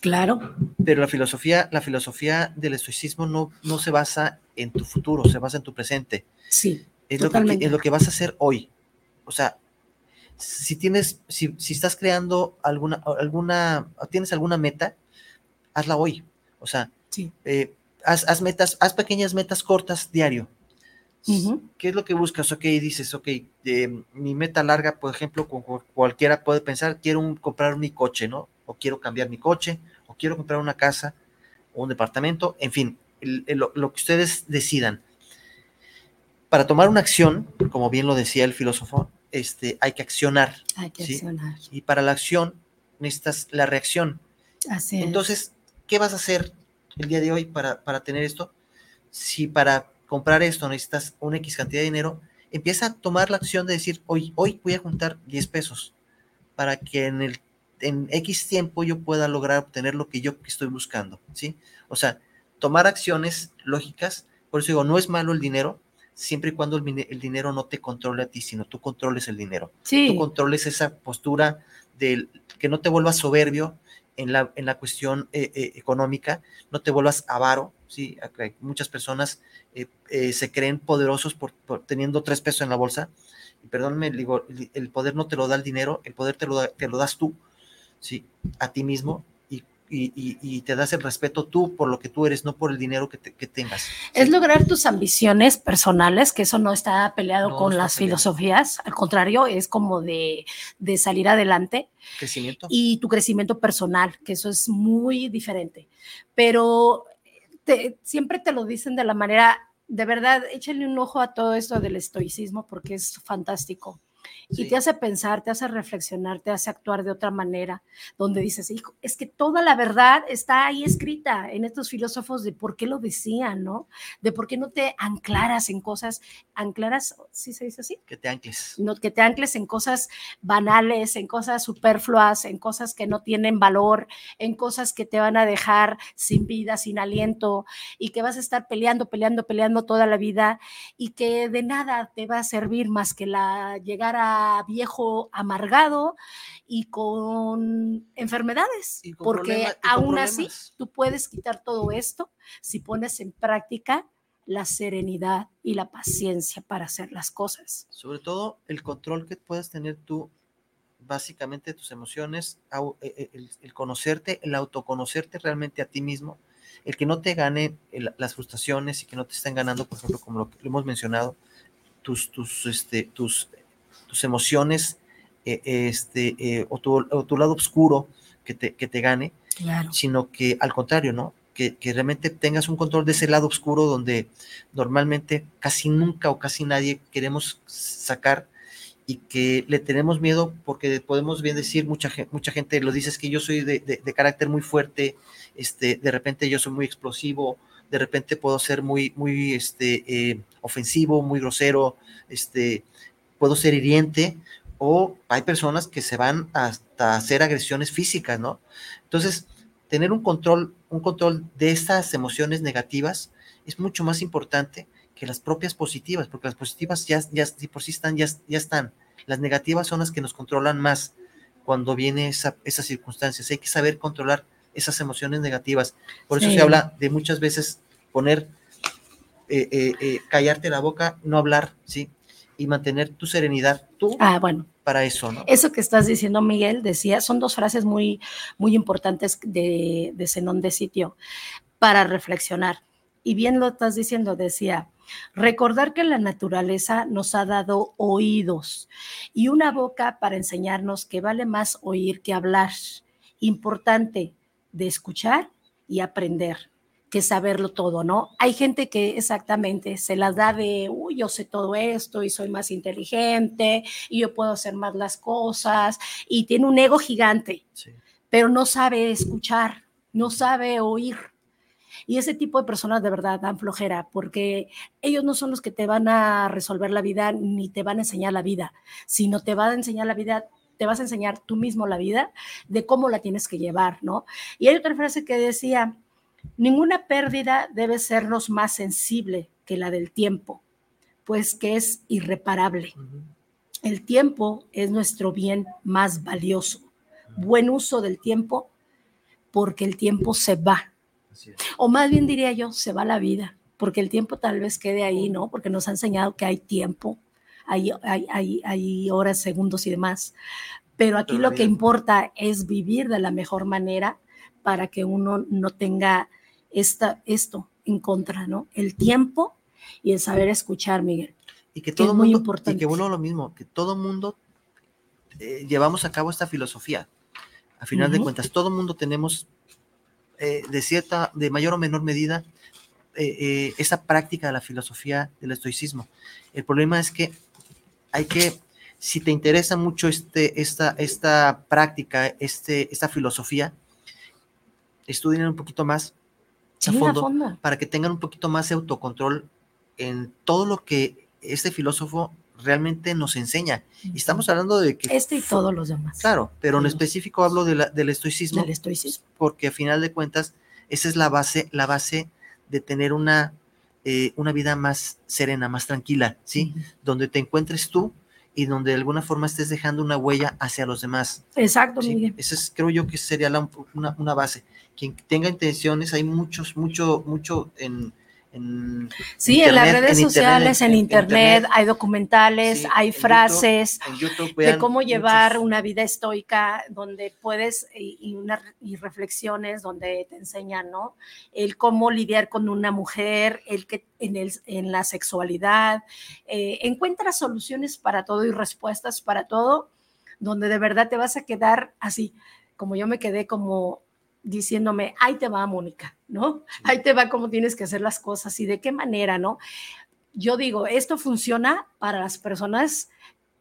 Claro. Pero la filosofía, la filosofía del estoicismo no, no se basa en tu futuro, se basa en tu presente. Sí. Es, lo que, es lo que vas a hacer hoy. O sea, si tienes, si, si, estás creando alguna, alguna, tienes alguna meta, hazla hoy. O sea, eh, haz, metas, haz pequeñas metas cortas diario. ¿Qué es lo que buscas? Ok, dices, ok, eh, mi meta larga, por ejemplo, cualquiera puede pensar, quiero comprar mi coche, ¿no? O quiero cambiar mi coche, o quiero comprar una casa, o un departamento, en fin, lo, que ustedes decidan. Para tomar una acción, como bien lo decía el filósofo, este, hay que accionar. Hay que accionar. Y para la acción necesitas la reacción. Así Entonces, ¿qué vas a hacer el día de hoy para, para tener esto? Si para comprar esto necesitas una X cantidad de dinero, empieza a tomar la acción de decir, hoy, hoy voy a juntar 10 pesos para que en el en X tiempo yo pueda lograr obtener lo que yo estoy buscando, ¿sí? O sea, tomar acciones lógicas. Por eso digo, no es malo el dinero, siempre y cuando el, dinero no te controle a ti, sino tú controles el dinero. Sí. Tú controles esa postura de que no te vuelvas soberbio en la, en la cuestión eh, eh, económica, no te vuelvas avaro. ¿sí? Muchas personas eh, se creen poderosos por, teniendo tres pesos en la bolsa. Y perdónme, digo, el poder no te lo da el dinero, el poder te lo, te lo das tú, ¿sí? a ti mismo y, te das el respeto tú por lo que tú eres, no por el dinero que, tengas. Es lograr tus ambiciones personales, que eso no está peleado con las filosofías, al contrario, es como de, salir adelante. Crecimiento. Y tu crecimiento personal, que eso es muy diferente. Pero siempre te lo dicen de la manera, de verdad, échenle un ojo a todo esto del estoicismo porque es fantástico y te hace pensar, te hace reflexionar, te hace actuar de otra manera, donde dices, hijo, es que toda la verdad está ahí escrita en estos filósofos de por qué lo decían, ¿no? De por qué no te anclaras en cosas, anclaras, ¿sí se dice así? Que te ancles. No, que te ancles en cosas banales, en cosas superfluas, en cosas que no tienen valor, en cosas que te van a dejar sin vida, sin aliento y que vas a estar peleando, peleando, peleando toda la vida y que de nada te va a servir más que la llegar a viejo amargado y con enfermedades, porque aún así tú puedes quitar todo esto si pones en práctica la serenidad y la paciencia para hacer las cosas. Sobre todo el control que puedes tener tú básicamente tus emociones, e, e, el, conocerte, el autoconocerte realmente a ti mismo, el que no te gane las frustraciones y que no te estén ganando, por ejemplo, como lo que hemos mencionado, tus, tus, este, tus tus emociones eh, este, eh, o, tu, lado oscuro que te, que te gane, sino que al contrario, ¿no? Que, realmente tengas un control de ese lado oscuro donde normalmente casi nunca o casi nadie queremos sacar y que le tenemos miedo porque podemos bien decir, mucha, mucha gente lo dice, es que yo soy de, carácter muy fuerte, este, de repente yo soy muy explosivo, de repente puedo ser muy, muy este, eh, ofensivo, muy grosero, este, puedo ser hiriente, o hay personas que se van hasta hacer agresiones físicas, ¿no? Entonces, tener un control, un control de estas emociones negativas es mucho más importante que las propias positivas, porque las positivas ya, ya por sí están, ya, ya están. Las negativas son las que nos controlan más cuando viene esa, esas circunstancias. Hay que saber controlar esas emociones negativas. Por eso se habla de muchas veces poner, eh, eh, eh, callarte la boca, no hablar, ¿sí? Y mantener tu serenidad, tú. Ah, bueno. Para eso, ¿no? Eso que estás diciendo, Miguel, decía, son dos frases muy, muy importantes de, de Zenón de Sitio para reflexionar. Y bien lo estás diciendo, decía, Recordar que la naturaleza nos ha dado oídos y una boca para enseñarnos que vale más oír que hablar. Importante de escuchar y aprender que saberlo todo, ¿no? Hay gente que exactamente se las da de, uy, yo sé todo esto y soy más inteligente y yo puedo hacer más las cosas y tiene un ego gigante, pero no sabe escuchar, no sabe oír. Y ese tipo de personas de verdad dan flojera porque ellos no son los que te van a resolver la vida ni te van a enseñar la vida, sino te van a enseñar la vida te vas a enseñar tú mismo la vida de cómo la tienes que llevar, ¿no? Y hay otra frase que decía, ninguna pérdida debe sernos más sensible que la del tiempo, pues que es irreparable. El tiempo es nuestro bien más valioso. Buen uso del tiempo porque el tiempo se va o más bien diría yo, se va la vida, porque el tiempo tal vez quede ahí, ¿no? Porque nos ha enseñado que hay tiempo, hay, hay, hay, horas, segundos y demás. Pero aquí lo que importa es vivir de la mejor manera para que uno no tenga esta, esto en contra, ¿no? El tiempo y el saber escuchar, Miguel. Y que todo mundo, muy importante. Y que bueno, lo mismo, que todo mundo eh, llevamos a cabo esta filosofía. A final de cuentas, todo mundo tenemos eh, de cierta, de mayor o menor medida, eh, eh, esa práctica de la filosofía del estoicismo. El problema es que hay que, si te interesa mucho este, esta, esta práctica, este, esta filosofía, estudien un poquito más a, fondo, para que tengan un poquito más de autocontrol en todo lo que este filósofo realmente nos enseña. Y estamos hablando de que... Este y todos los demás. Claro, pero en específico hablo del estoicismo. Del estoicismo. Porque a final de cuentas, esa es la base, la base de tener una, eh, una vida más serena, más tranquila, ¿sí? Donde te encuentres tú y donde de alguna forma estés dejando una huella hacia los demás. Exacto, ¿sí? Esa es, creo yo que sería una, una, base. Quien tenga intenciones, hay muchos, mucho, mucho en, sí, en las redes sociales, en, internet, hay documentales, hay frases de cómo llevar una vida estoica, donde puedes, y, y, reflexiones donde te enseñan, ¿no? El cómo lidiar con una mujer, el que en, el, en la sexualidad, eh, encuentra soluciones para todo y respuestas para todo, donde de verdad te vas a quedar así, como yo me quedé como diciéndome, ahí te va, Mónica, ¿no? Ahí te va cómo tienes que hacer las cosas y de qué manera, ¿no? Yo digo, esto funciona para las personas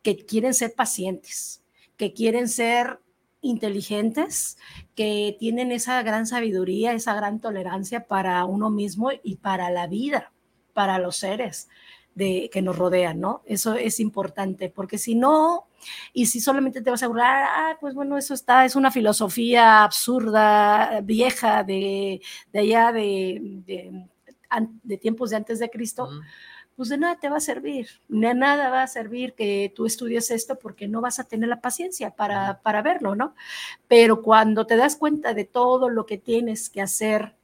que quieren ser pacientes, que quieren ser inteligentes, que tienen esa gran sabiduría, esa gran tolerancia para uno mismo y para la vida, para los seres de, que nos rodean, ¿no? Eso es importante, porque si no, y si solamente te vas a burlar, ah, pues bueno, eso está, es una filosofía absurda, vieja, de, de allá de, de, tiempos de antes de Cristo, pues de nada te va a servir, de nada va a servir que tú estudies esto porque no vas a tener la paciencia para, para verlo, ¿no? Pero cuando te das cuenta de todo lo que tienes que hacer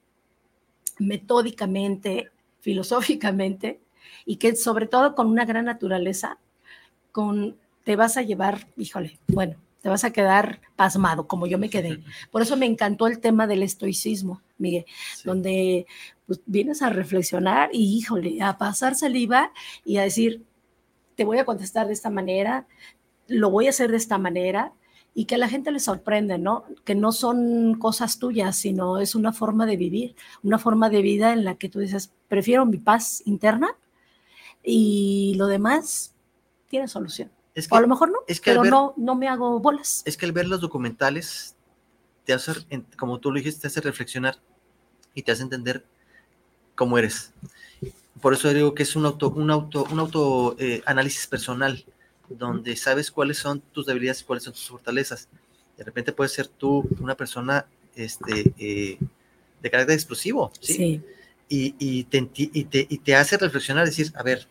metódicamente, filosóficamente, y que sobre todo con una gran naturaleza, con, te vas a llevar, híjole, bueno, te vas a quedar pasmado, como yo me quedé. Por eso me encantó el tema del estoicismo, Miguel, donde pues, vienes a reflexionar y, híjole, a pasar saliva y a decir, te voy a contestar de esta manera, lo voy a hacer de esta manera, y que a la gente le sorprende, ¿no? Que no son cosas tuyas, sino es una forma de vivir, una forma de vida en la que tú dices, prefiero mi paz interna y lo demás tiene solución. O a lo mejor no, pero no, no me hago bolas. Es que al ver los documentales te hace, como tú lo dijiste, te hace reflexionar y te hace entender como eres. Por eso digo que es un auto, un auto, un auto eh, análisis personal, donde sabes cuáles son tus debilidades y cuáles son tus fortalezas. De repente puedes ser tú una persona este, eh, de carácter explosivo, ¿sí? Y, y, te, y, te, y, te, hace reflexionar, decir, a ver,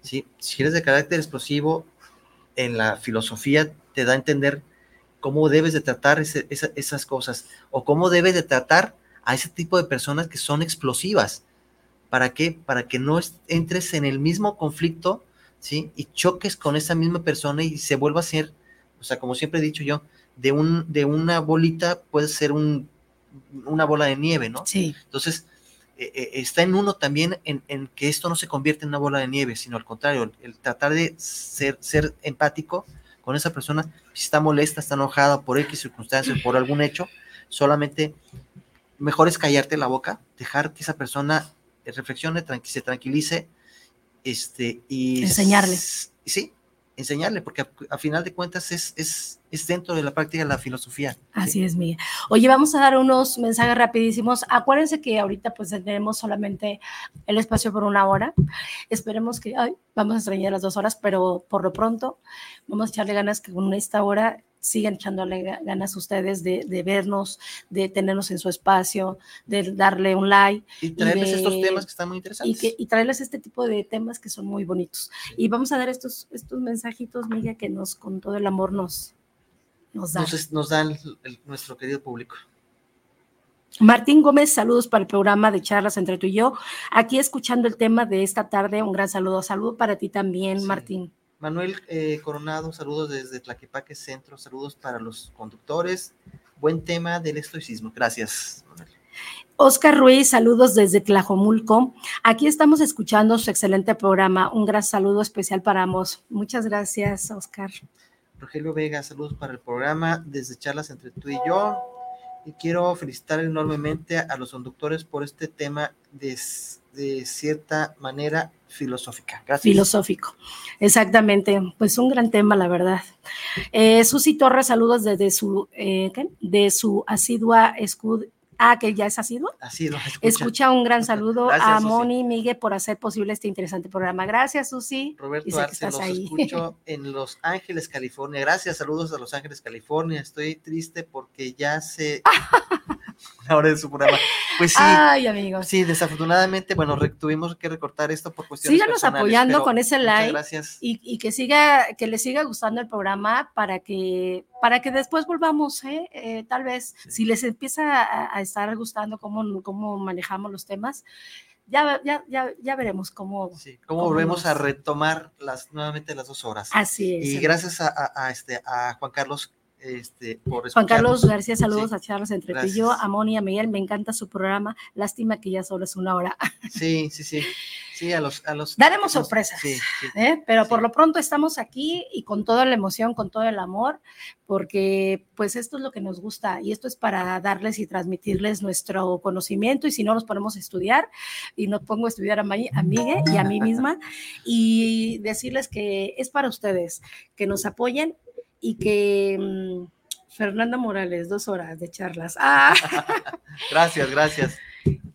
¿sí? si eres de carácter explosivo, en la filosofía te da a entender cómo debes de tratar ese, esa, esas cosas o cómo debes de tratar a ese tipo de personas que son explosivas. ¿Para qué? Para que no entres en el mismo conflicto, ¿sí? Y choques con esa misma persona y se vuelva a ser, o sea, como siempre he dicho yo, de, un, de una bolita puede ser un, una bola de nieve, ¿no? Sí. Entonces, eh, eh, está en uno también en, en, que esto no se convierte en una bola de nieve, sino al contrario, el, el tratar de ser, ser empático con esa persona, si está molesta, está enojada por X circunstancia, por algún hecho, solamente mejor es callarte la boca, dejar que esa persona reflexione, tranqui se tranquilice, este, y... Enseñarle. Sí, enseñarle, porque a, final de cuentas es, es, es, dentro de la práctica de la filosofía. Así ¿sí? es, Miguel. Oye, vamos a dar unos mensajes rapidísimos. Acuérdense que ahorita pues tenemos solamente el espacio por una hora. Esperemos que, ay, vamos a extrañar las dos horas, pero por lo pronto vamos a echarle ganas que con esta hora sigan echándole ganas ustedes de, de, vernos, de tenernos en su espacio, de darle un like. Y traerles y de, estos temas que están muy interesantes. Y, que, y, traerles este tipo de temas que son muy bonitos. Y vamos a dar estos, estos mensajitos, Miguel, que nos con todo el amor nos, nos dan. Nos, nos dan el, el, nuestro querido público. Martín Gómez, saludos para el programa de charlas entre tú y yo. Aquí escuchando el tema de esta tarde, un gran saludo. Saludo para ti también, sí. Martín. Manuel eh, Coronado, saludos desde Tlaquepaque Centro, saludos para los conductores. Buen tema del estoicismo. Gracias, Manuel. Oscar Ruiz, saludos desde Tlajomulco. Aquí estamos escuchando su excelente programa. Un gran saludo especial para ambos. Muchas gracias, Oscar. Rogelio Vega, saludos para el programa desde Charlas entre tú y yo. Y quiero felicitar enormemente a los conductores por este tema de, de cierta manera filosófica. Gracias. Filosófico, exactamente. Pues un gran tema, la verdad. Eh, Susi Torres, saludos desde su, eh, ¿qué? de su asidua escud. Ah, que ya es asiduo. Asiduo. Escucha. escucha un gran saludo Gracias, a Moni y Miguel por hacer posible este interesante programa. Gracias, Susi. Roberto Arce, los ahí. escucho en Los Ángeles, California. Gracias, saludos a Los Ángeles, California. Estoy triste porque ya se hora de su programa. Pues sí. Ay, amigos. Sí, desafortunadamente, bueno, tuvimos que recortar esto por cuestiones Síganos apoyando con ese like. Gracias. Y, y, que siga, que les siga gustando el programa para que, para que después volvamos, ¿eh? Eh, tal vez, sí. si les empieza a, a, estar gustando cómo, cómo manejamos los temas, ya, ya, ya, ya veremos cómo. Sí, cómo, cómo volvemos nos... a retomar las, nuevamente las dos horas. Así es. Y gracias a, a, a este, a Juan Carlos este, por Juan Carlos García, saludos sí, a Charles entre tú y yo, a Moni, a Miguel, me encanta su programa, lástima que ya solo es una hora. Sí, sí, sí, sí, a los... A los Daremos los, sorpresas, sí, sí, ¿eh? pero por lo pronto estamos aquí y con toda la emoción, con todo el amor, porque pues esto es lo que nos gusta y esto es para darles y transmitirles nuestro conocimiento y si no nos ponemos a estudiar y nos pongo a estudiar a, May, a Miguel y a mí misma y decirles que es para ustedes, que nos apoyen y que mmm, Fernanda Morales, dos horas de charlas. ¡Ah! gracias, gracias.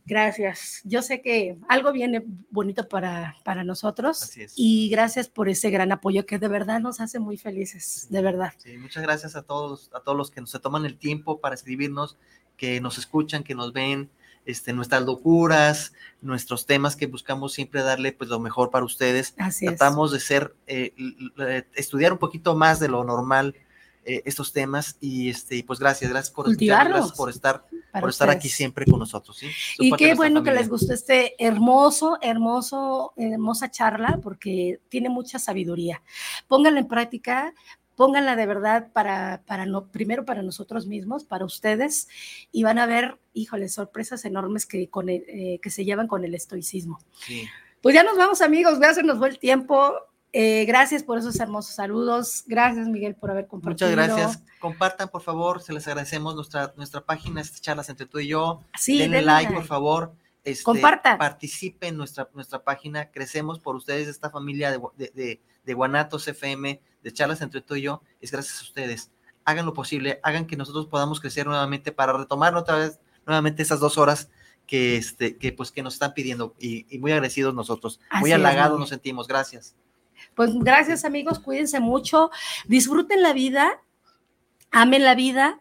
Gracias. Yo sé que algo viene bonito para, para nosotros y gracias por ese gran apoyo que de verdad nos hace muy felices, de verdad. Sí, muchas gracias a todos, a todos los que se toman el tiempo para escribirnos, que nos escuchan, que nos ven, este, nuestras locuras, nuestros temas que buscamos siempre darle pues lo mejor para ustedes. Así Tratamos es. de ser, eh, estudiar un poquito más de lo normal eh, estos temas y este pues gracias, gracias por gracias por estar por ustedes. estar aquí siempre con nosotros. ¿sí? Y qué bueno familia. que les gustó este hermoso, hermoso, hermosa charla porque tiene mucha sabiduría. Pónganla en práctica, pónganla de verdad para, para no, primero para nosotros mismos, para ustedes, y van a ver, híjole, sorpresas enormes que, con el, eh, que se llevan con el estoicismo. Sí. Pues ya nos vamos, amigos, ya se nos fue el tiempo. Eh, gracias por esos hermosos saludos. Gracias, Miguel, por haber compartido. Muchas gracias. Compartan, por favor, se les agradecemos nuestra, nuestra página, estas charlas entre tú y yo. Sí, denle, denle like, por favor. Este, Compartan. Participen en nuestra, nuestra página. Crecemos por ustedes, esta familia de, de, de, de Guanatos FM, de charlas entre tú y yo, es gracias a ustedes. Hagan lo posible, hagan que nosotros podamos crecer nuevamente para retomar otra vez, nuevamente esas dos horas que, este, que, pues, que nos están pidiendo y, y muy agradecidos nosotros. muy Así halagados nos sentimos. Gracias. Pues gracias amigos, cuídense mucho, disfruten la vida, amen la vida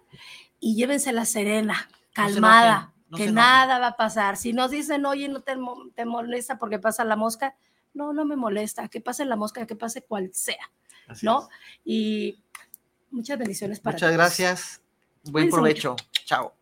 y llévensela serena, calmada, no que nada va a pasar. Si nos dicen, oye, no te, te molesta porque pasa la mosca, no, no me molesta, que pase la mosca, que pase cual sea, Así ¿no? es. Y muchas bendiciones para Muchas todos. gracias. Buen provecho. Chao.